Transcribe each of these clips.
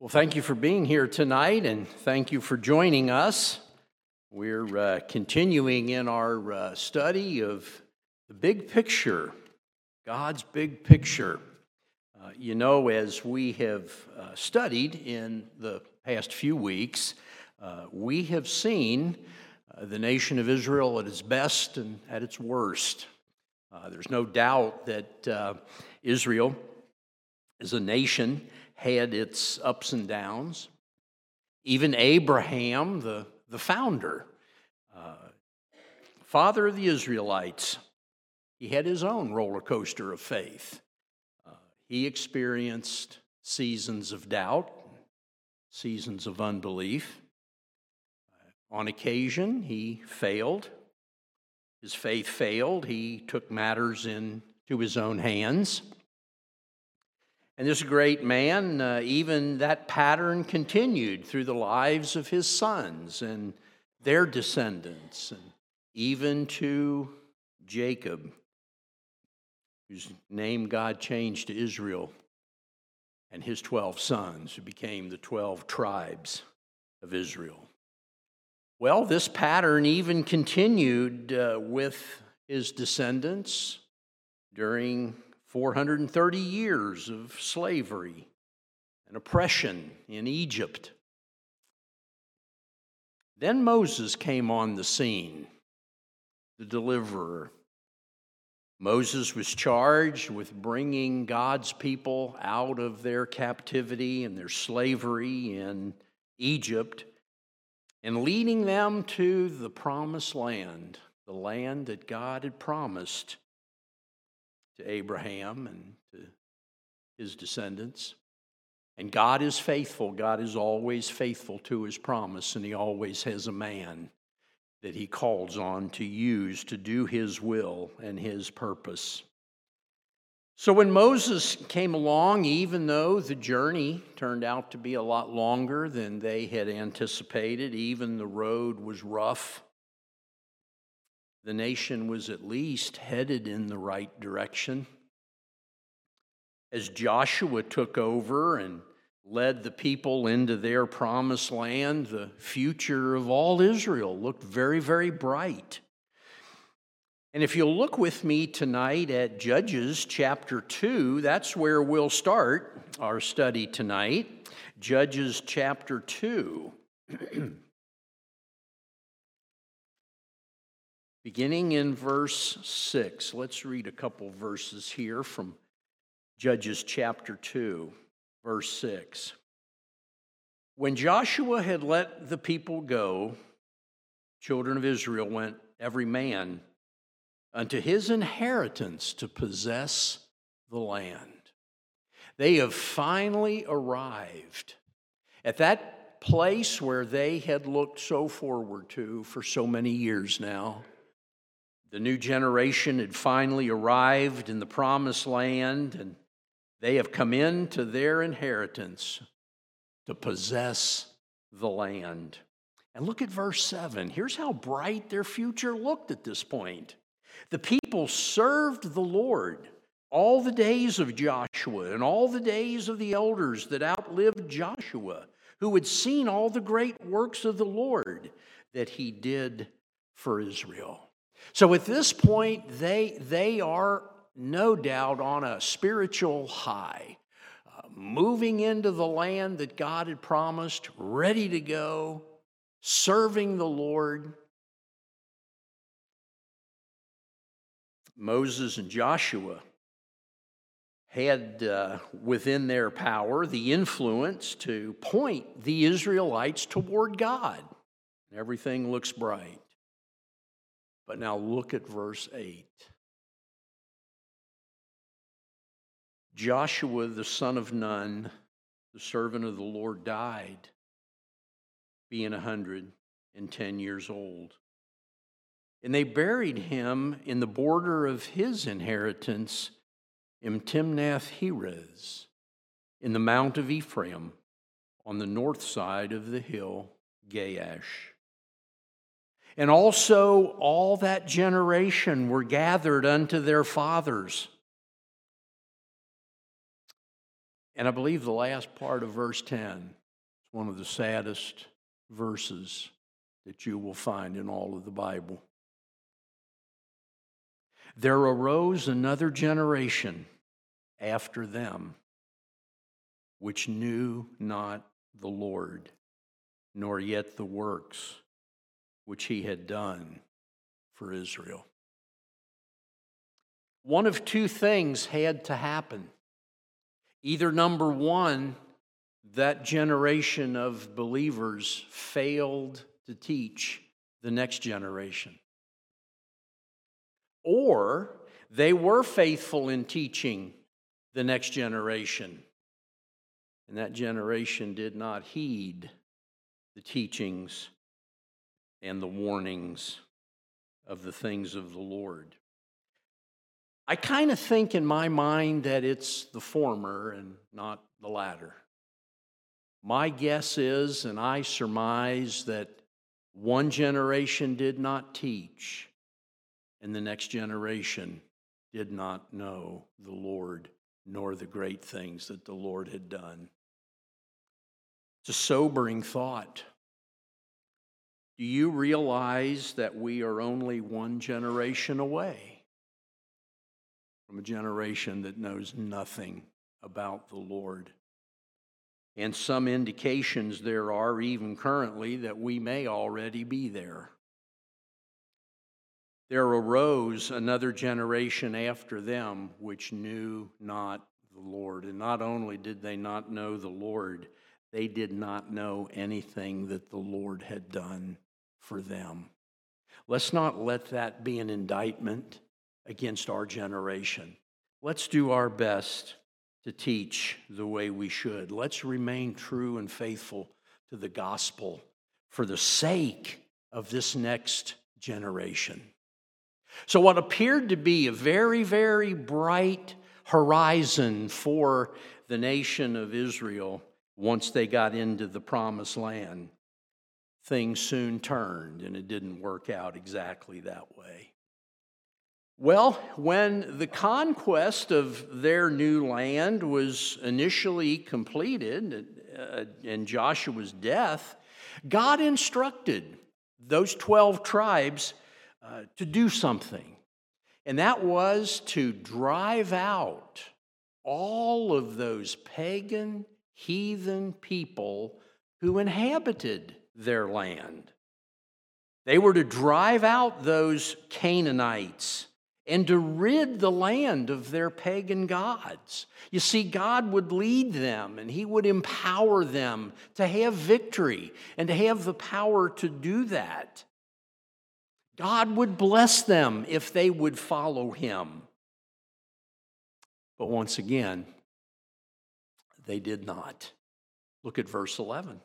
Well, thank you for being here tonight and thank you for joining us. We're uh, continuing in our uh, study of the big picture, God's big picture. Uh, you know, as we have uh, studied in the past few weeks, uh, we have seen uh, the nation of Israel at its best and at its worst. there's no doubt that Israel is a nation had its ups and downs. Even Abraham, the, the founder, uh, father of the Israelites, he had his own roller coaster of faith. Uh, he experienced seasons of doubt, seasons of unbelief. Uh, on occasion, he failed. His faith failed. He took matters into his own hands. And this great man, uh, even that pattern continued through the lives of his sons and their descendants, and even to Jacob, whose name God changed to Israel, and his 12 sons, who became the 12 tribes of Israel. Well, this pattern even continued uh, with his descendants during 430 years of slavery and oppression in Egypt. Then Moses came on the scene, the deliverer. Moses was charged with bringing God's people out of their captivity and their slavery in Egypt and leading them to the promised land, the land that God had promised to Abraham and to his descendants. And God is faithful. God is always faithful to his promise, and he always has a man that he calls on to use to do his will and his purpose. So when Moses came along, even though the journey turned out to be a lot longer than they had anticipated, even the road was rough, the nation was at least headed in the right direction. As Joshua took over and led the people into their promised land, the future of all Israel looked very, very bright. And if you'll look with me tonight at Judges chapter 2, that's where we'll start our study tonight. Judges chapter 2. Beginning in verse 6, let's read a couple verses here from Judges chapter 2, verse 6. When Joshua had let the people go, children of Israel went every man unto his inheritance to possess the land. They have finally arrived at that place where they had looked so forward to for so many years now. The new generation had finally arrived in the promised land, and they have come into their inheritance to possess the land. And look at verse 7. Here's how bright their future looked at this point. The people served the Lord all the days of Joshua and all the days of the elders that outlived Joshua, who had seen all the great works of the Lord that he did for Israel. So at this point, they, they are no doubt on a spiritual high, uh, moving into the land that God had promised, ready to go, serving the Lord. Moses and Joshua had uh, within their power the influence to point the Israelites toward God. Everything looks bright. But now look at verse 8. Joshua, the son of Nun, the servant of the Lord, died, being a 110 years old. And they buried him in the border of his inheritance in Timnath Heres, in the mount of Ephraim, on the north side of the hill Gaash. And also, all that generation were gathered unto their fathers. And I believe the last part of verse 10 is one of the saddest verses that you will find in all of the Bible. There arose another generation after them, which knew not the Lord, nor yet the works which he had done for Israel. One of two things had to happen. Either number one, that generation of believers failed to teach the next generation. Or they were faithful in teaching the next generation, and that generation did not heed the teachings and the warnings of the things of the Lord. I kind of think in my mind that it's the former and not the latter. My guess is, and I surmise, that one generation did not teach, and the next generation did not know the Lord nor the great things that the Lord had done. It's a sobering thought. Do you realize that we are only one generation away from a generation that knows nothing about the Lord? And some indications there are, even currently, that we may already be there. There arose another generation after them which knew not the Lord. And not only did they not know the Lord, they did not know anything that the Lord had done for them. Let's not let that be an indictment against our generation. Let's do our best to teach the way we should. Let's remain true and faithful to the gospel for the sake of this next generation. So, what appeared to be a very, very bright horizon for the nation of Israel once they got into the promised land, things soon turned and it didn't work out exactly that way. Well, when the conquest of their new land was initially completed and Joshua's death, God instructed those 12 tribes uh, to do something. And that was to drive out all of those pagan, heathen people who inhabited their land. They were to drive out those Canaanites and to rid the land of their pagan gods. You see, God would lead them and He would empower them to have victory and to have the power to do that. God would bless them if they would follow Him. But once again, they did not. Look at verse 11.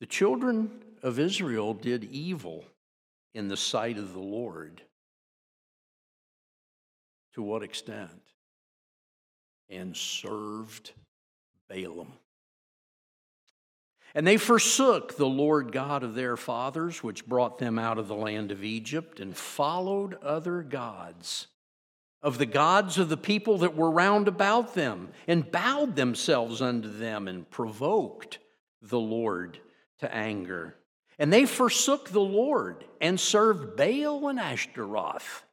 The children of Israel did evil in the sight of the Lord. To what extent? And served Baalim. And they forsook the Lord God of their fathers, which brought them out of the land of Egypt, and followed other gods of the gods of the people that were round about them, and bowed themselves unto them, and provoked the Lord to anger. And they forsook the Lord and served Baal and Ashtaroth.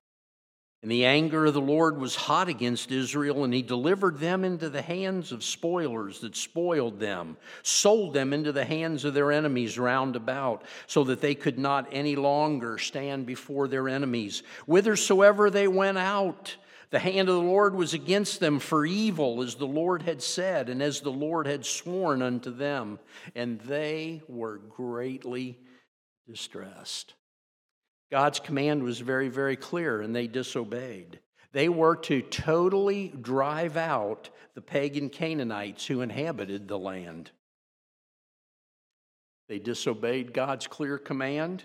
And the anger of the Lord was hot against Israel, and he delivered them into the hands of spoilers that spoiled them, sold them into the hands of their enemies round about, so that they could not any longer stand before their enemies. Whithersoever they went out, the hand of the Lord was against them for evil, as the Lord had said, and as the Lord had sworn unto them, and they were greatly distressed. God's command was very, very clear, and they disobeyed. They were to totally drive out the pagan Canaanites who inhabited the land. They disobeyed God's clear command.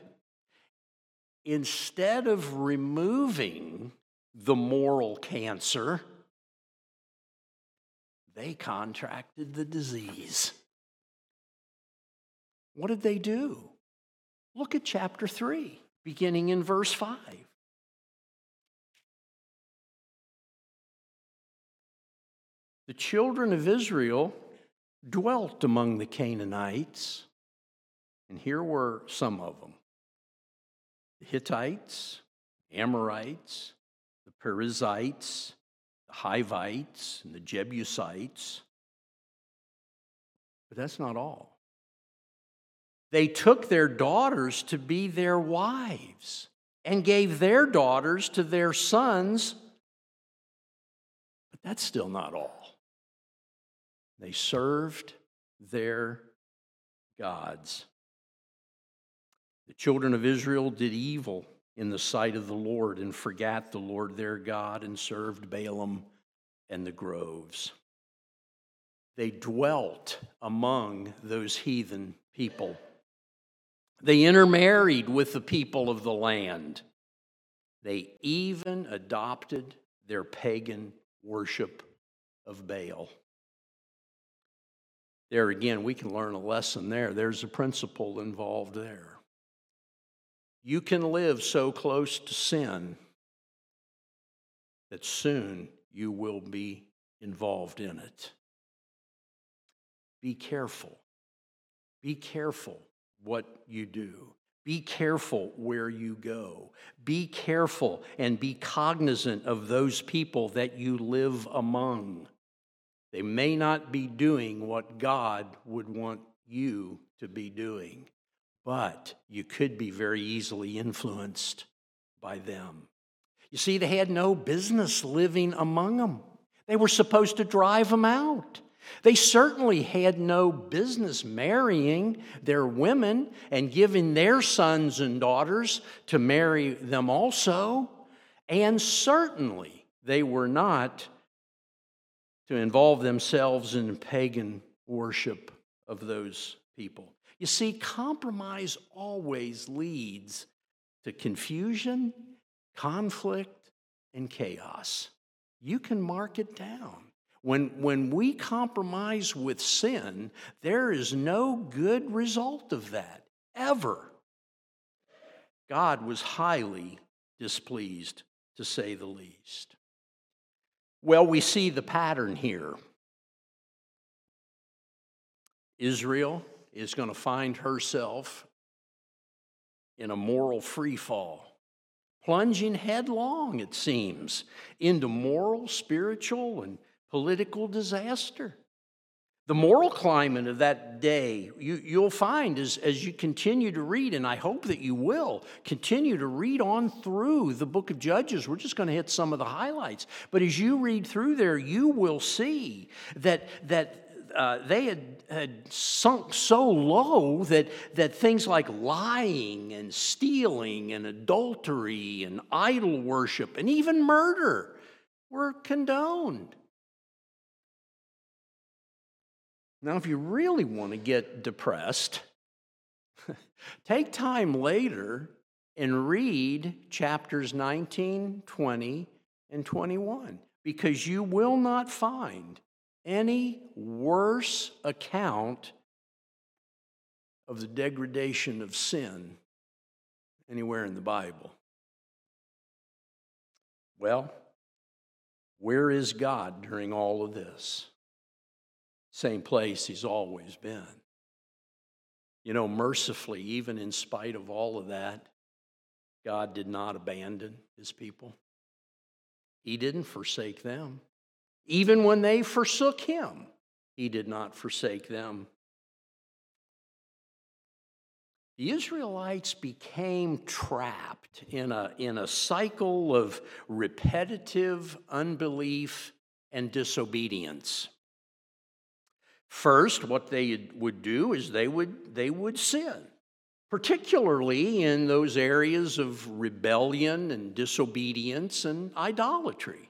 Instead of removing the moral cancer, they contracted the disease. What did they do? Look at chapter 3, beginning in verse 5. the children of Israel dwelt among the Canaanites, and here were some of them the Hittites, Amorites, Perizzites, the Hivites, and the Jebusites. But that's not all. They took their daughters to be their wives and gave their daughters to their sons. But that's still not all. They served their gods. The children of Israel did evil in the sight of the Lord and forgot the Lord their God and served Baalim and the groves. They dwelt among those heathen people. They intermarried with the people of the land. They even adopted their pagan worship of Baal. There again, we can learn a lesson there. There's a principle involved there. You can live so close to sin that soon you will be involved in it. Be careful. Be careful what you do. Be careful where you go. Be careful and be cognizant of those people that you live among. They may not be doing what God would want you to be doing, but you could be very easily influenced by them. You see, they had no business living among them, they were supposed to drive them out. They certainly had no business marrying their women and giving their sons and daughters to marry them also. And certainly they were not to involve themselves in pagan worship of those people. You see, compromise always leads to confusion, conflict, and chaos. You can mark it down. When, when we compromise with sin, there is no good result of that, ever. God was highly displeased, to say the least. Well, we see the pattern here. Israel is going to find herself in a moral free fall, plunging headlong, it seems, into moral, spiritual, and political disaster. The moral climate of that day, you, will find as, as you continue to read, and I hope that you will continue to read on through the book of Judges. We're just going to hit some of the highlights. But as you read through there, you will see that, that uh, they had, had sunk so low that, that things like lying and stealing and adultery and idol worship and even murder were condoned. Now, if you really want to get depressed, take time later and read chapters 19, 20, and 21 because you will not find any worse account of the degradation of sin anywhere in the Bible. Well, where is God during all of this? same place he's always been. You know, mercifully, even in spite of all of that, God did not abandon his people. He didn't forsake them. Even when they forsook him, he did not forsake them. The Israelites became trapped in a, in a cycle of repetitive unbelief and disobedience. First, what they would do is they would, they would sin, particularly in those areas of rebellion and disobedience and idolatry.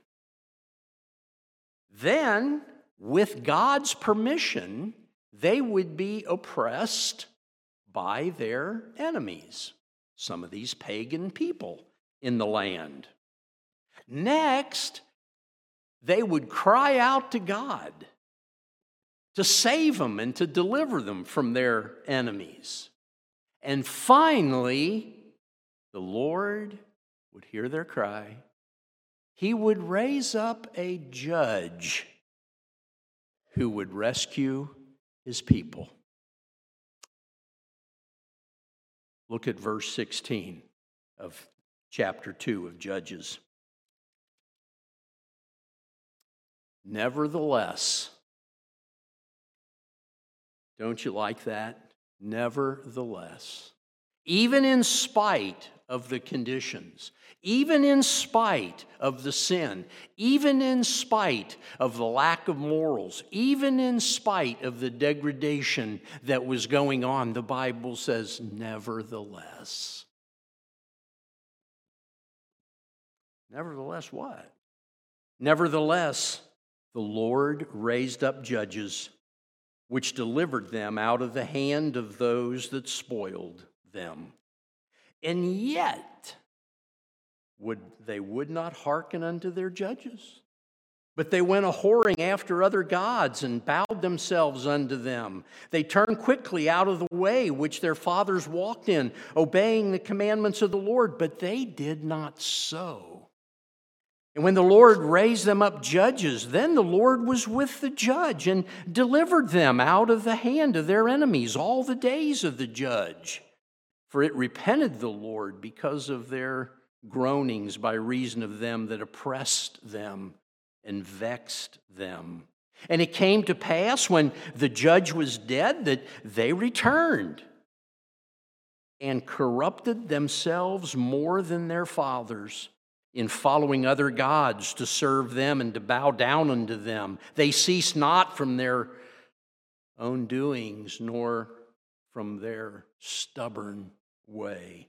Then, with God's permission, they would be oppressed by their enemies, some of these pagan people in the land. Next, they would cry out to God to save them and to deliver them from their enemies. And finally, the Lord would hear their cry. He would raise up a judge who would rescue his people. Look at verse 16 of chapter 2 of Judges. Nevertheless, don't you like that? Nevertheless, even in spite of the conditions, even in spite of the sin, even in spite of the lack of morals, even in spite of the degradation that was going on, the Bible says, nevertheless. Nevertheless, what? Nevertheless, the Lord raised up judges which delivered them out of the hand of those that spoiled them. And yet, would, they would not hearken unto their judges. But they went a whoring after other gods and bowed themselves unto them. They turned quickly out of the way which their fathers walked in, obeying the commandments of the Lord, but they did not so. And when the Lord raised them up judges, then the Lord was with the judge and delivered them out of the hand of their enemies all the days of the judge. For it repented the Lord because of their groanings by reason of them that oppressed them and vexed them. And it came to pass when the judge was dead that they returned and corrupted themselves more than their fathers in following other gods to serve them and to bow down unto them. They ceased not from their own doings, nor from their stubborn way.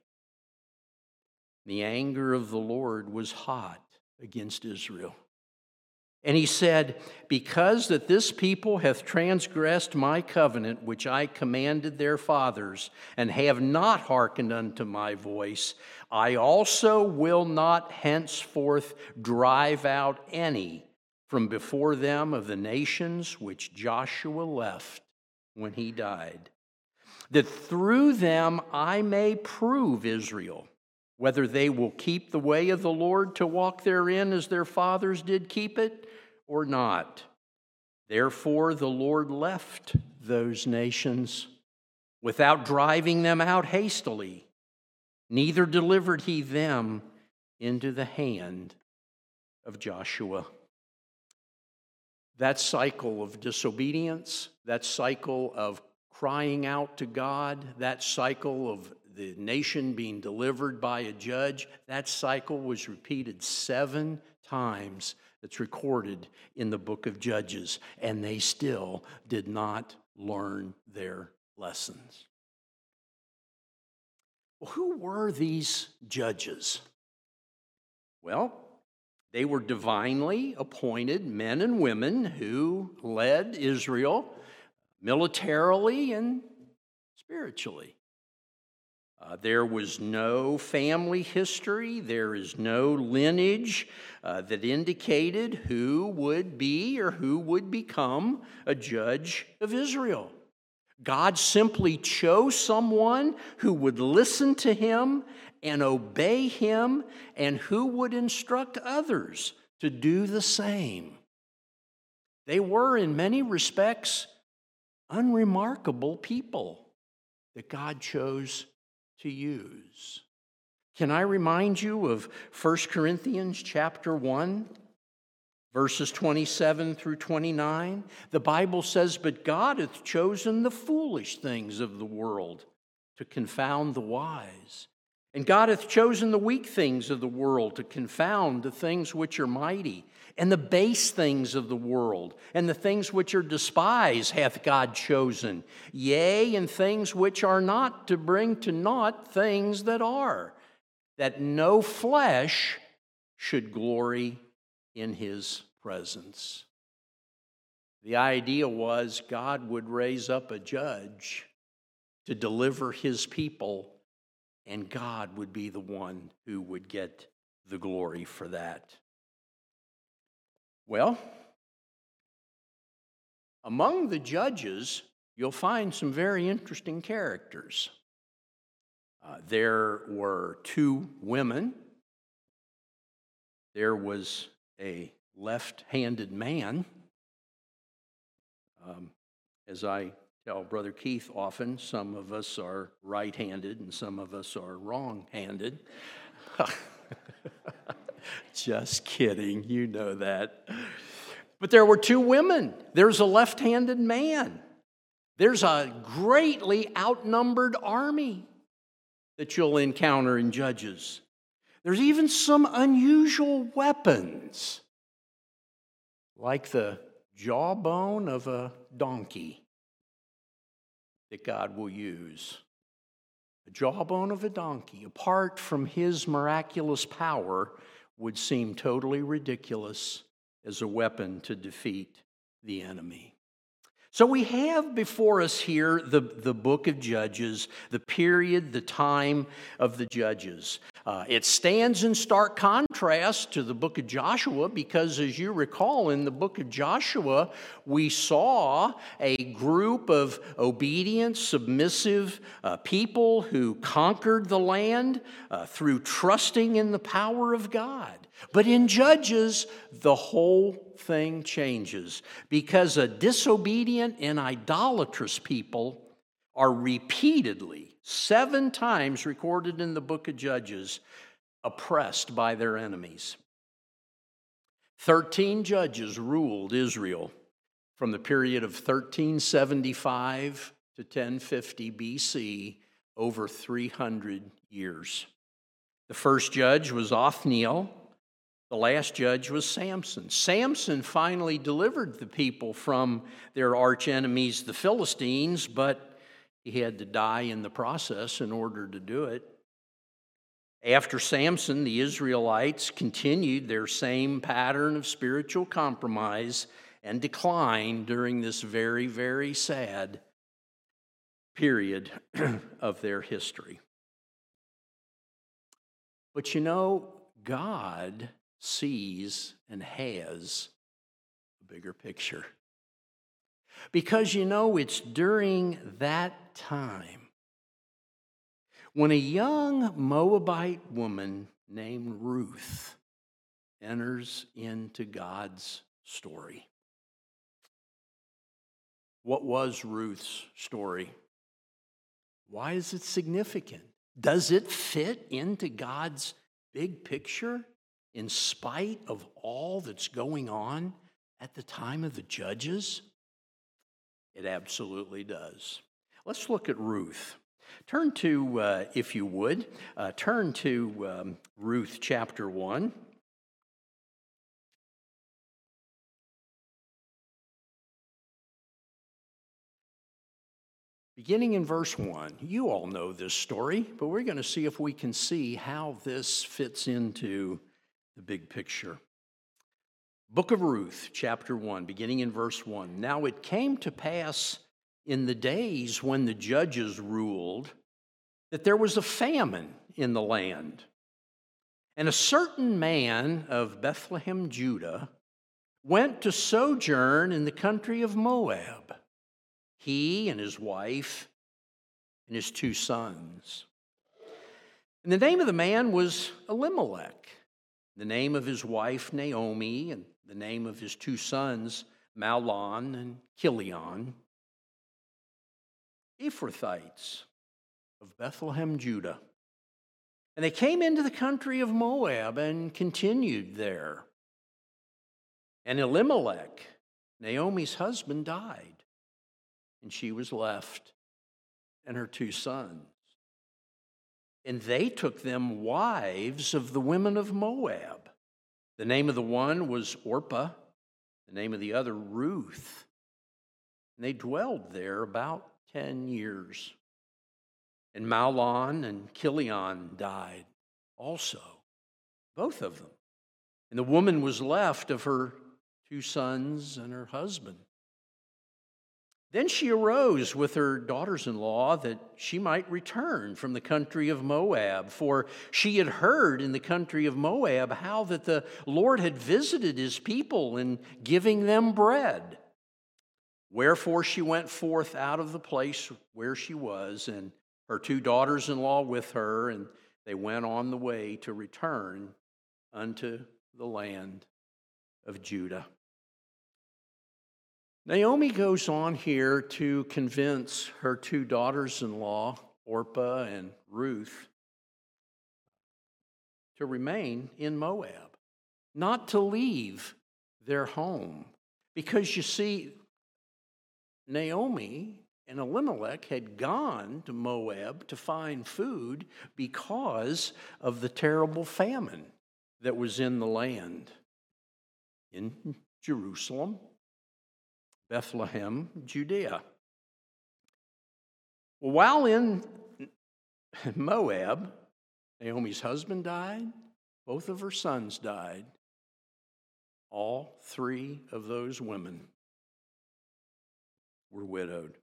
The anger of the Lord was hot against Israel. And he said, Because that this people hath transgressed my covenant, which I commanded their fathers, and have not hearkened unto my voice, I also will not henceforth drive out any from before them of the nations which Joshua left when he died, that through them I may prove Israel whether they will keep the way of the Lord to walk therein as their fathers did keep it or not. Therefore, the Lord left those nations without driving them out hastily, neither delivered he them into the hand of Joshua. That cycle of disobedience, that cycle of crying out to God, that cycle of the nation being delivered by a judge, that cycle was repeated seven times. It's recorded in the book of Judges, and they still did not learn their lessons. Well, who were these judges? Well, they were divinely appointed men and women who led Israel militarily and spiritually. Uh, there was no family history, there is no lineage uh, that indicated who would be or who would become a judge of Israel. God simply chose someone who would listen to him and obey him and who would instruct others to do the same. They were, in many respects, unremarkable people that God chose to use. Can I remind you of 1 Corinthians chapter 1? Verses 27 through 29, the Bible says, But God hath chosen the foolish things of the world to confound the wise. And God hath chosen the weak things of the world to confound the things which are mighty, and the base things of the world, and the things which are despised hath God chosen, yea, and things which are not, to bring to naught things that are, that no flesh should glory in his presence. The idea was God would raise up a judge to deliver his people and God would be the one who would get the glory for that. Well, among the judges, you'll find some very interesting characters. Uh, there were two women. There was a left handed man. Um, as I tell Brother Keith often, some of us are right handed and some of us are wrong handed. Just kidding, you know that. But there were two women. There's a left handed man. There's a greatly outnumbered army that you'll encounter in Judges. There's even some unusual weapons, like the jawbone of a donkey that God will use. The jawbone of a donkey, apart from his miraculous power, would seem totally ridiculous as a weapon to defeat the enemy. So we have before us here the, the book of Judges, the period, the time of the Judges. Uh, it stands in stark contrast to the book of Joshua because, as you recall, in the book of Joshua, we saw a group of obedient, submissive uh, people who conquered the land uh, through trusting in the power of God. But in Judges, the whole thing changes because a disobedient and idolatrous people are repeatedly, seven times recorded in the book of Judges, oppressed by their enemies. Thirteen judges ruled Israel from the period of 1375 to 1050 BC, over 300 years. The first judge was Othniel, the last judge was Samson. Samson finally delivered the people from their arch enemies, the Philistines, but he had to die in the process in order to do it. After Samson, the Israelites continued their same pattern of spiritual compromise and decline during this very, very sad period of their history. But you know, God sees and has a bigger picture. Because you know, it's during that time when a young Moabite woman named Ruth enters into God's story. What was Ruth's story? Why is it significant? Does it fit into God's big picture? In spite of all that's going on at the time of the judges? It absolutely does. Let's look at Ruth. Turn to, uh, if you would, uh, turn to um, Ruth chapter 1. Beginning in verse 1, you all know this story, but we're going to see if we can see how this fits into the big picture. Book of Ruth, chapter 1, beginning in verse 1. Now it came to pass in the days when the judges ruled that there was a famine in the land. And a certain man of Bethlehem, Judah, went to sojourn in the country of Moab, he and his wife and his two sons. And the name of the man was Elimelech the name of his wife Naomi, and the name of his two sons Mahlon and Chilion, Ephrathites of Bethlehem, Judah. And they came into the country of Moab and continued there. And Elimelech, Naomi's husband, died, and she was left and her two sons. And they took them wives of the women of Moab. The name of the one was Orpah, the name of the other, Ruth. And they dwelled there about 10 years. And Mahlon and Chilion died also, both of them. And the woman was left of her two sons and her husband. Then she arose with her daughters in law that she might return from the country of Moab, for she had heard in the country of Moab how that the Lord had visited his people in giving them bread. Wherefore she went forth out of the place where she was, and her two daughters in law with her, and they went on the way to return unto the land of Judah. Naomi goes on here to convince her two daughters in law, Orpah and Ruth, to remain in Moab, not to leave their home. Because you see, Naomi and Elimelech had gone to Moab to find food because of the terrible famine that was in the land in Jerusalem, Bethlehem, Judea. While in Moab, Naomi's husband died, both of her sons died. All three of those women were widowed.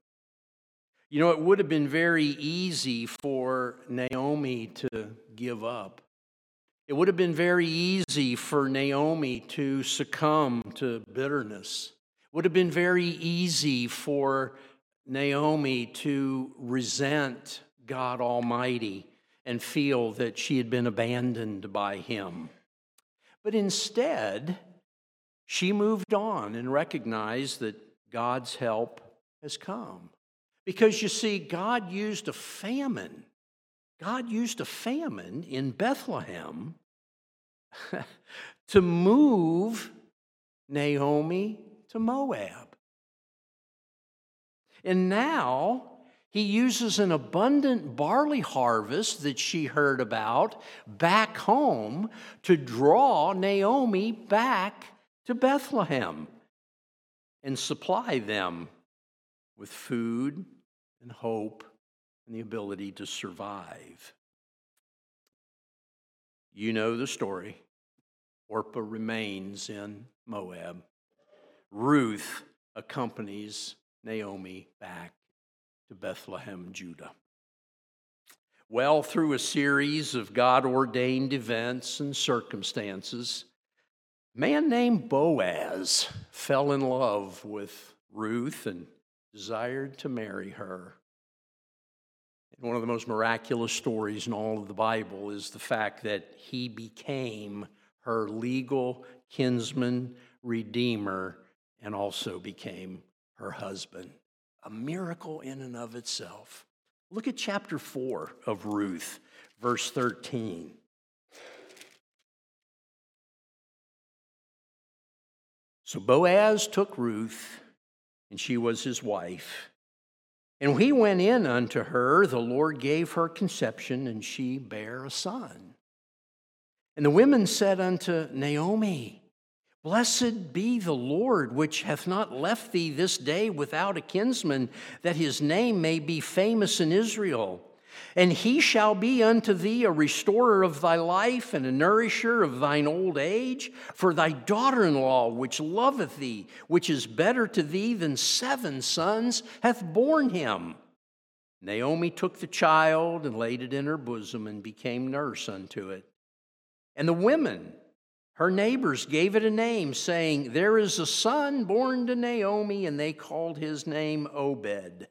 You know, it would have been very easy for Naomi to give up. It would have been very easy for Naomi to succumb to bitterness. Would have been very easy for Naomi to resent God Almighty and feel that she had been abandoned by him. But instead, she moved on and recognized that God's help has come. Because you see, God used a famine. God used a famine in Bethlehem to move Naomi to Moab. And now he uses an abundant barley harvest that she heard about back home to draw Naomi back to Bethlehem and supply them with food and hope and the ability to survive. You know the story. Orpah remains in Moab. Ruth accompanies Naomi back to Bethlehem, Judah. Well, through a series of God ordained events and circumstances, a man named Boaz fell in love with Ruth and desired to marry her. And one of the most miraculous stories in all of the Bible is the fact that he became her legal kinsman, redeemer, and also became her husband. A miracle in and of itself. Look at chapter 4 of Ruth, verse 13. So Boaz took Ruth and she was his wife. And he went in unto her, the Lord gave her conception, and she bare a son. And the women said unto Naomi, Blessed be the Lord, which hath not left thee this day without a kinsman, that his name may be famous in Israel. And he shall be unto thee a restorer of thy life and a nourisher of thine old age. For thy daughter in law, which loveth thee, which is better to thee than seven sons, hath borne him. Naomi took the child and laid it in her bosom and became nurse unto it. And the women, her neighbors, gave it a name, saying, There is a son born to Naomi, and they called his name Obed.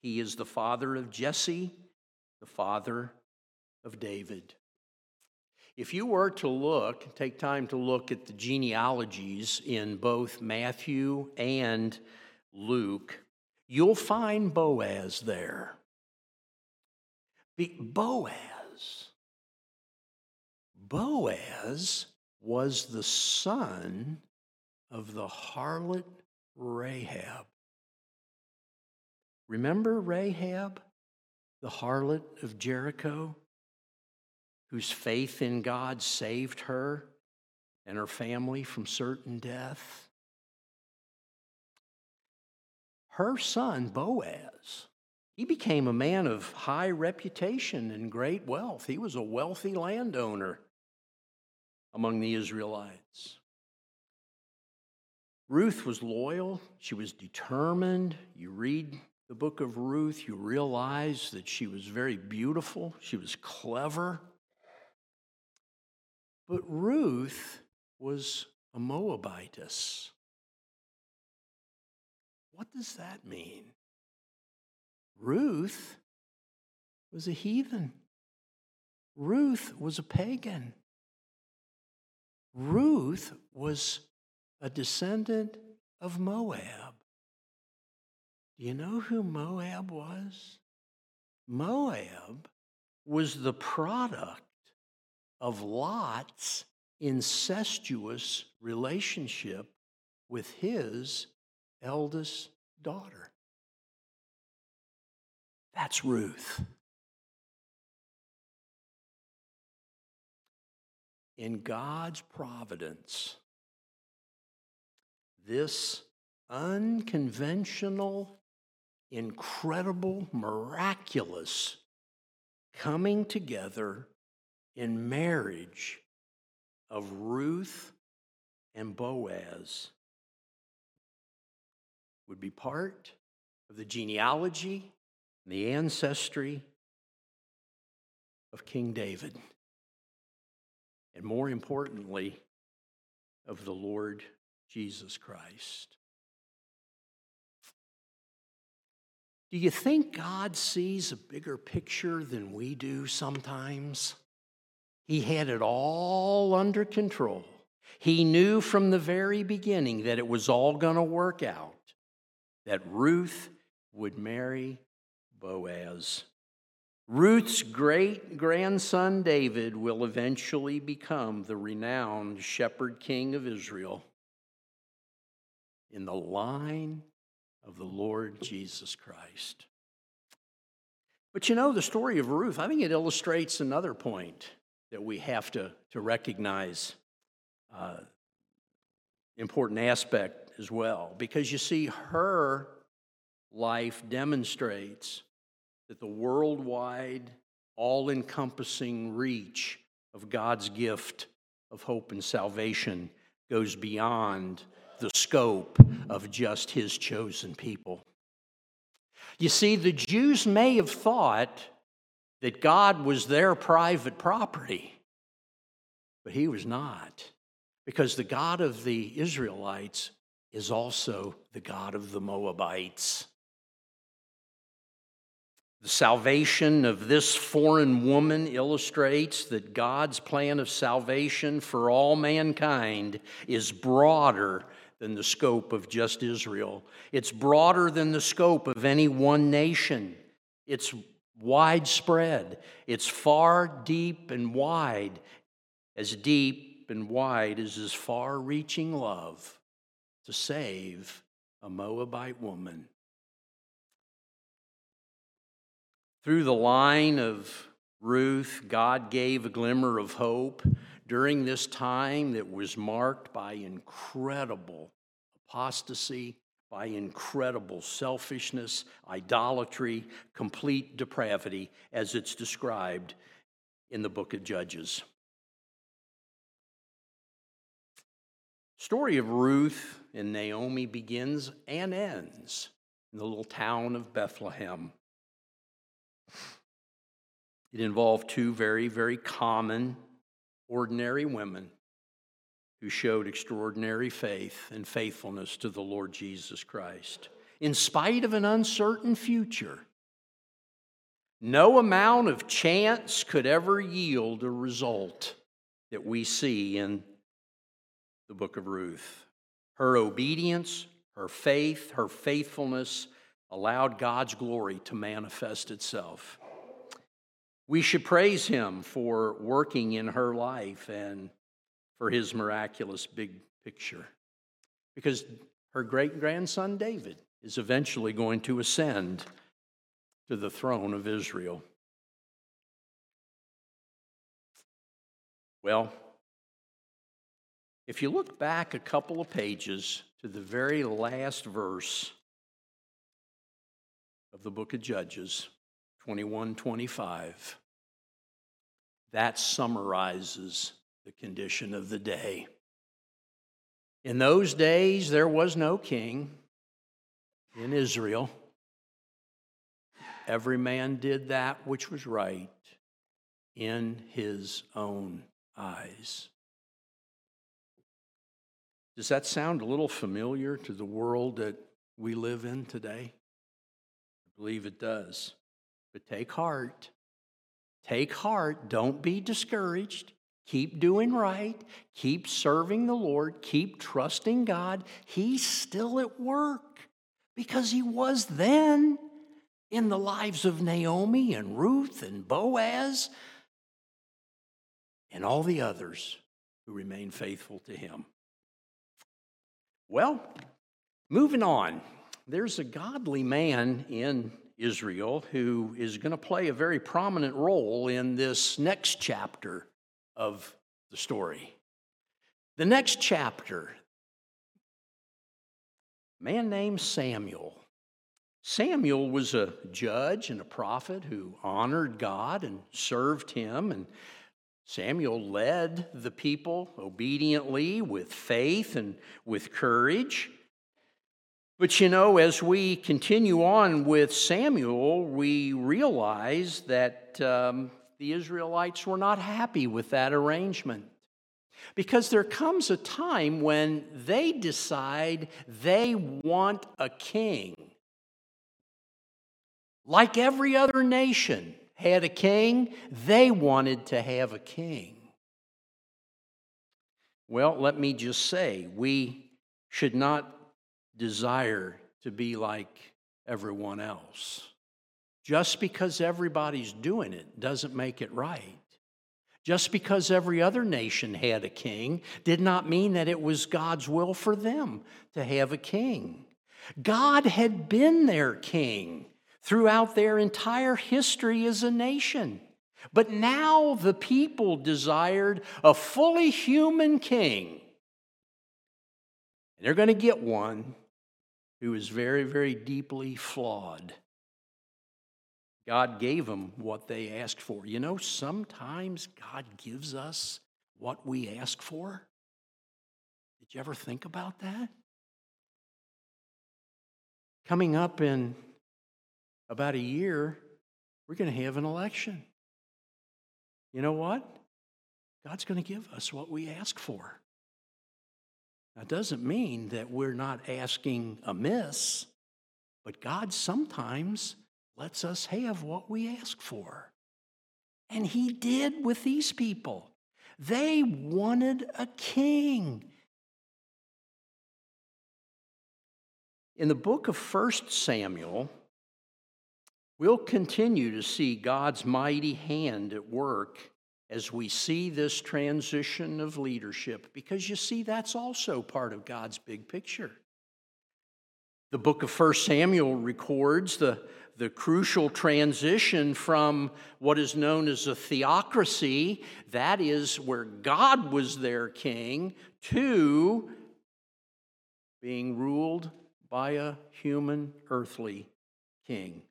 He is the father of Jesse the father of David. If you were to look, take time to look at the genealogies in both Matthew and Luke, you'll find Boaz there. Boaz. Boaz was the son of the harlot Rahab. Remember Rahab? the harlot of Jericho, whose faith in God saved her and her family from certain death. Her son, Boaz, he became a man of high reputation and great wealth. He was a wealthy landowner among the Israelites. Ruth was loyal, she was determined. You read the book of Ruth, you realize that she was very beautiful, she was clever. But Ruth was a Moabitess. What does that mean? Ruth was a heathen. Ruth was a pagan. Ruth was a descendant of Moab. Do you know who Moab was? Moab was the product of Lot's incestuous relationship with his eldest daughter. That's Ruth. In God's providence, this unconventional, incredible, miraculous coming together in marriage of Ruth and Boaz would be part of the genealogy and the ancestry of King David. And more importantly, of the Lord Jesus Christ. Do you think God sees a bigger picture than we do sometimes? He had it all under control. He knew from the very beginning that it was all going to work out, that Ruth would marry Boaz. Ruth's great grandson David will eventually become the renowned shepherd king of Israel in the line of the Lord Jesus Christ. But you know, the story of Ruth, I think it illustrates another point that we have to, to recognize. Uh, important aspect as well, because you see, her life demonstrates that the worldwide, all encompassing reach of God's gift of hope and salvation goes beyond the scope of just his chosen people. You see, the Jews may have thought that God was their private property, but he was not, because the God of the Israelites is also the God of the Moabites. The salvation of this foreign woman illustrates that God's plan of salvation for all mankind is broader than the scope of just Israel. It's broader than the scope of any one nation. It's widespread. It's far, deep, and wide, as deep and wide as his far reaching love to save a Moabite woman. Through the line of Ruth, God gave a glimmer of hope during this time that was marked by incredible apostasy, by incredible selfishness, idolatry, complete depravity, as it's described in the book of Judges. Story of Ruth and Naomi begins and ends in the little town of Bethlehem. It involved two very, very common, ordinary women who showed extraordinary faith and faithfulness to the Lord Jesus Christ. In spite of an uncertain future, no amount of chance could ever yield a result that we see in the book of Ruth. Her obedience, her faith, her faithfulness allowed God's glory to manifest itself. We should praise him for working in her life and for his miraculous big picture. Because her great grandson David is eventually going to ascend to the throne of Israel. Well, if you look back a couple of pages to the very last verse of the book of Judges, 21 25. That summarizes the condition of the day. In those days, there was no king in Israel. Every man did that which was right in his own eyes. Does that sound a little familiar to the world that we live in today? Believe it does. But take heart. Take heart. Don't be discouraged. Keep doing right. Keep serving the Lord. Keep trusting God. He's still at work because he was then in the lives of Naomi and Ruth and Boaz and all the others who remain faithful to him. Well, moving on, there's a godly man in Israel who is going to play a very prominent role in this next chapter of the story. The next chapter, a man named Samuel. Samuel was a judge and a prophet who honored God and served him. And Samuel led the people obediently with faith and with courage. But you know, as we continue on with Samuel, we realize that um, the Israelites were not happy with that arrangement. Because there comes a time when they decide they want a king. Like every other nation had a king, they wanted to have a king. Well, let me just say, we should not desire to be like everyone else. Just because everybody's doing it doesn't make it right. Just because every other nation had a king did not mean that it was God's will for them to have a king. God had been their king throughout their entire history as a nation. But now the people desired a fully human king. And they're going to get one who is very, very deeply flawed. God gave them what they asked for. You know, sometimes God gives us what we ask for. Did you ever think about that? Coming up in about a year, we're going to have an election. You know what? God's going to give us what we ask for. That doesn't mean that we're not asking amiss, but God sometimes lets us have what we ask for. And He did with these people. They wanted a king. In the book of 1 Samuel, we'll continue to see God's mighty hand at work as we see this transition of leadership, because you see, that's also part of God's big picture. The book of 1 Samuel records the, the crucial transition from what is known as a theocracy, that is, where God was their king, to being ruled by a human earthly king.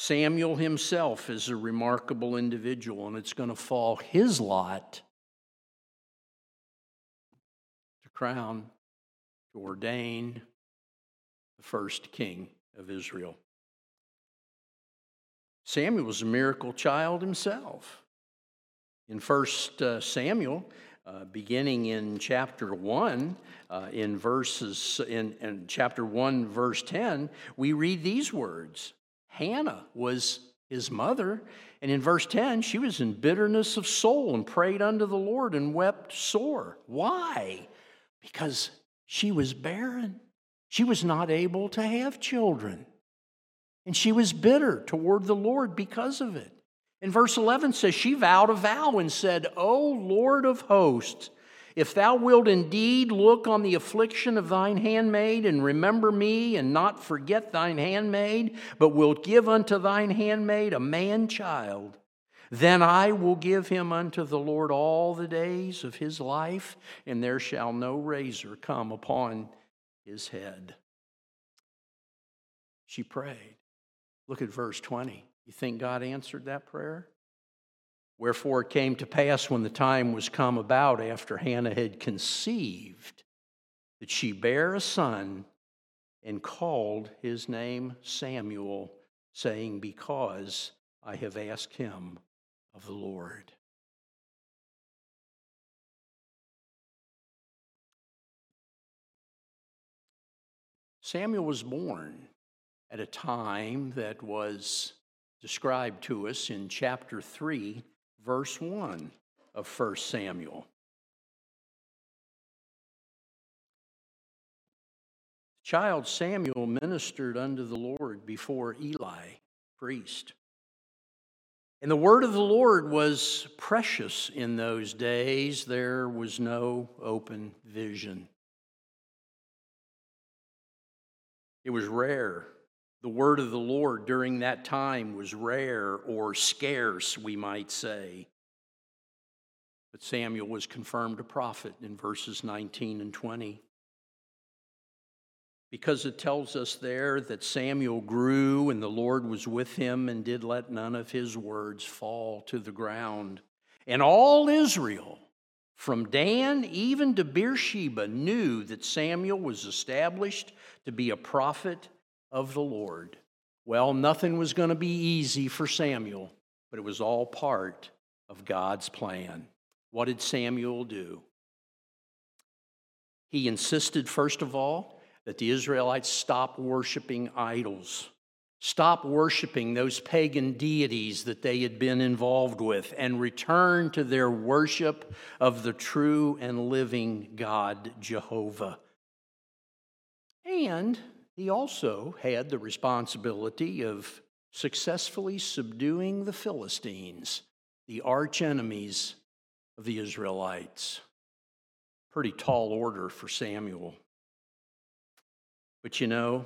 Samuel himself is a remarkable individual, and it's going to fall his lot to crown, to ordain the first king of Israel. Samuel was a miracle child himself. In 1 uh, Samuel, uh, beginning in chapter 1, uh, in verses in, in chapter 1, verse 10, we read these words Hannah was his mother. And in verse 10, she was in bitterness of soul and prayed unto the Lord and wept sore. Why? Because she was barren. She was not able to have children. And she was bitter toward the Lord because of it. And verse 11 says, She vowed a vow and said, O Lord of hosts, if thou wilt indeed look on the affliction of thine handmaid, and remember me, and not forget thine handmaid, but wilt give unto thine handmaid a man child, then I will give him unto the Lord all the days of his life, and there shall no razor come upon his head. She prayed. Look at verse 20. You think God answered that prayer? Wherefore it came to pass when the time was come about after Hannah had conceived that she bare a son and called his name Samuel, saying, Because I have asked him of the Lord. Samuel was born at a time that was described to us in chapter 3 verse 1 of 1 Samuel. child Samuel ministered unto the Lord before Eli, priest. And the word of the Lord was precious in those days. There was no open vision. It was rare. The word of the Lord during that time was rare or scarce, we might say. But Samuel was confirmed a prophet in verses 19 and 20 because it tells us there that Samuel grew and the Lord was with him and did let none of his words fall to the ground. And all Israel, from Dan even to Beersheba, knew that Samuel was established to be a prophet of the Lord. Well, nothing was going to be easy for Samuel, but it was all part of God's plan. What did Samuel do? He insisted, first of all, that the Israelites stop worshiping idols, stop worshiping those pagan deities that they had been involved with, and return to their worship of the true and living God, Jehovah. And he also had the responsibility of successfully subduing the Philistines, the arch enemies of the Israelites. Pretty tall order for Samuel. But you know,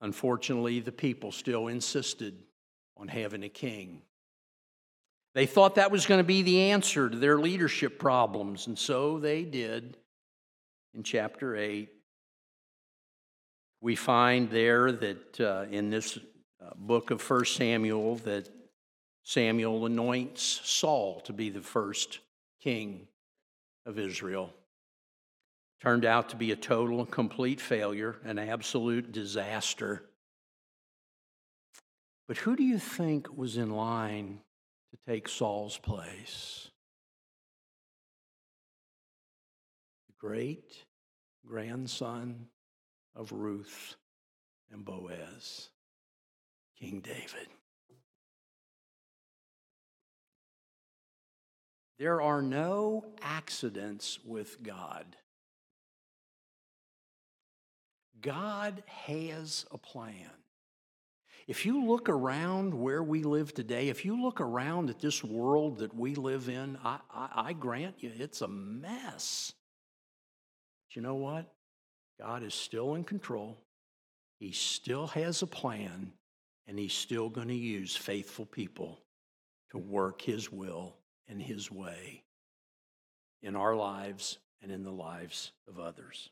unfortunately, the people still insisted on having a king. They thought that was going to be the answer to their leadership problems, and so they did. In chapter 8, we find there that uh, in this uh, book of 1 Samuel that Samuel anoints Saul to be the first king of Israel turned out to be a total and complete failure, an absolute disaster. But who do you think was in line to take Saul's place? The great grandson of Ruth and Boaz, King David. There are no accidents with God. God has a plan. If you look around where we live today, if you look around at this world that we live in, I, I, I grant you it's a mess. But you know what? God is still in control. He still has a plan, and He's still going to use faithful people to work His will and His way in our lives and in the lives of others.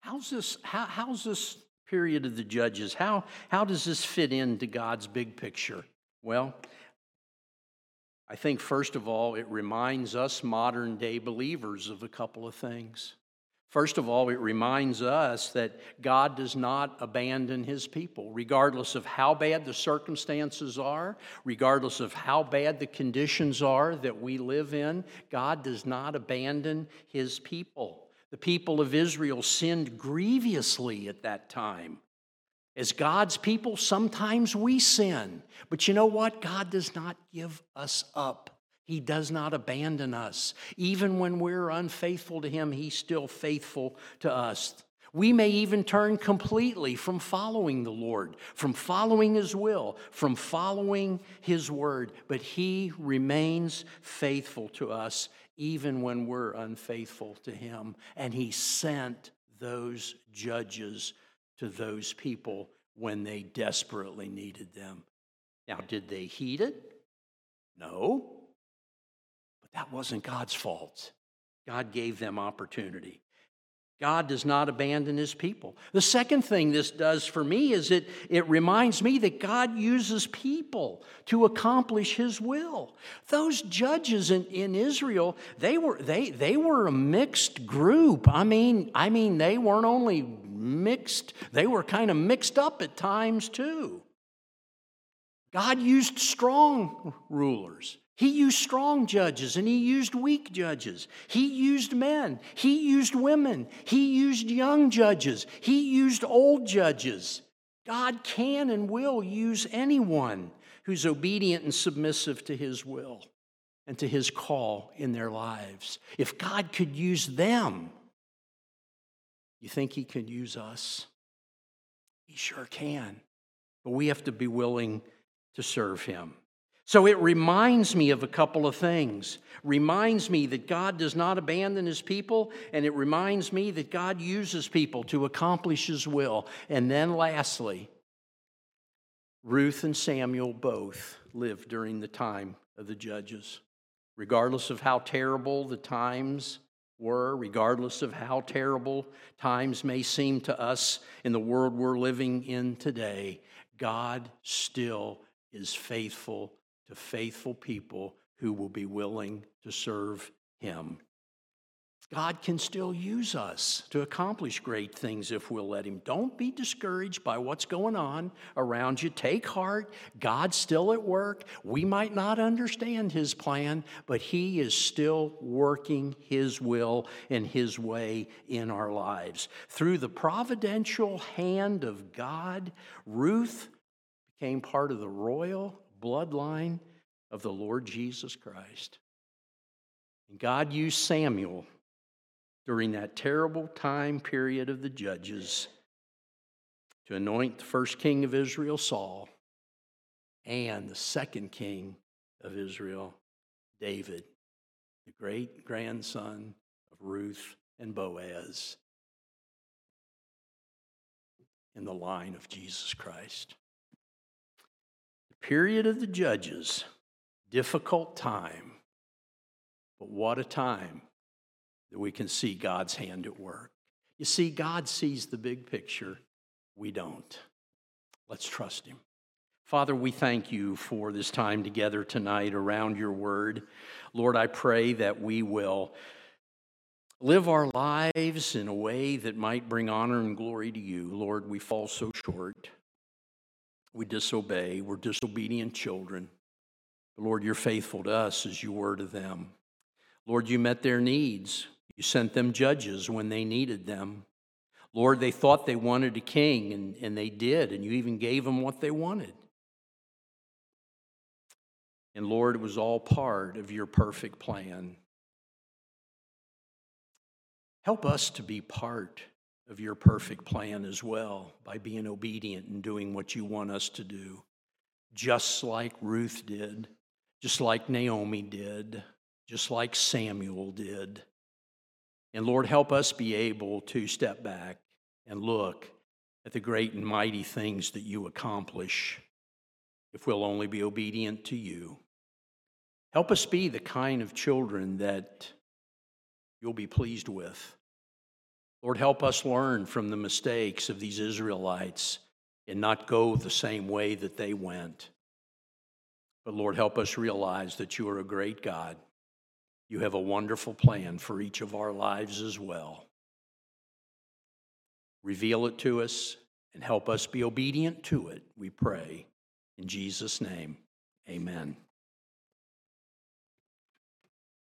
How's this, how, how's this period of the judges? How, how does this fit into God's big picture? Well, I think, first of all, it reminds us modern day believers of a couple of things. First of all, it reminds us that God does not abandon his people, regardless of how bad the circumstances are, regardless of how bad the conditions are that we live in. God does not abandon his people. The people of Israel sinned grievously at that time. As God's people, sometimes we sin. But you know what? God does not give us up. He does not abandon us. Even when we're unfaithful to Him, He's still faithful to us. We may even turn completely from following the Lord, from following His will, from following His word, but He remains faithful to us even when we're unfaithful to Him. And He sent those judges to those people when they desperately needed them. Now, did they heed it? No. That wasn't God's fault. God gave them opportunity. God does not abandon his people. The second thing this does for me is it, it reminds me that God uses people to accomplish his will. Those judges in, in Israel, they were, they, they were a mixed group. I mean, I mean, they weren't only mixed, they were kind of mixed up at times too. God used strong rulers. He used strong judges and he used weak judges. He used men. He used women. He used young judges. He used old judges. God can and will use anyone who's obedient and submissive to his will and to his call in their lives. If God could use them, You think He can use us? He sure can. But we have to be willing to serve Him. So it reminds me of a couple of things. Reminds me that God does not abandon his people, and it reminds me that God uses people to accomplish his will. And then lastly, Ruth and Samuel both lived during the time of the judges. Regardless of how terrible the times were, regardless of how terrible times may seem to us in the world we're living in today, God still is faithful to faithful people who will be willing to serve Him. God can still use us to accomplish great things if we'll let Him. Don't be discouraged by what's going on around you. Take heart. God's still at work. We might not understand His plan, but He is still working His will and His way in our lives. Through the providential hand of God, Ruth became part of the royal bloodline of the Lord Jesus Christ. And God used Samuel during that terrible time period of the judges to anoint the first king of Israel, Saul, and the second king of Israel, David, the great grandson of Ruth and Boaz, in the line of Jesus Christ period of the judges, difficult time, but what a time that we can see God's hand at work. You see, God sees the big picture, we don't. Let's trust Him. Father, we thank you for this time together tonight around your word. Lord, I pray that we will live our lives in a way that might bring honor and glory to you. Lord, we fall so short. We disobey. We're disobedient children. But Lord, you're faithful to us as you were to them. Lord, you met their needs. You sent them judges when they needed them. Lord, they thought they wanted a king, and, and they did, and you even gave them what they wanted. And Lord, it was all part of your perfect plan. Help us to be part of your perfect plan as well by being obedient and doing what you want us to do, just like Ruth did, just like Naomi did, just like Samuel did. And Lord, help us be able to step back and look at the great and mighty things that you accomplish if we'll only be obedient to you. Help us be the kind of children that you'll be pleased with. Lord, help us learn from the mistakes of these Israelites and not go the same way that they went. But Lord, help us realize that you are a great God. You have a wonderful plan for each of our lives as well. Reveal it to us and help us be obedient to it, we pray. In Jesus' name, amen.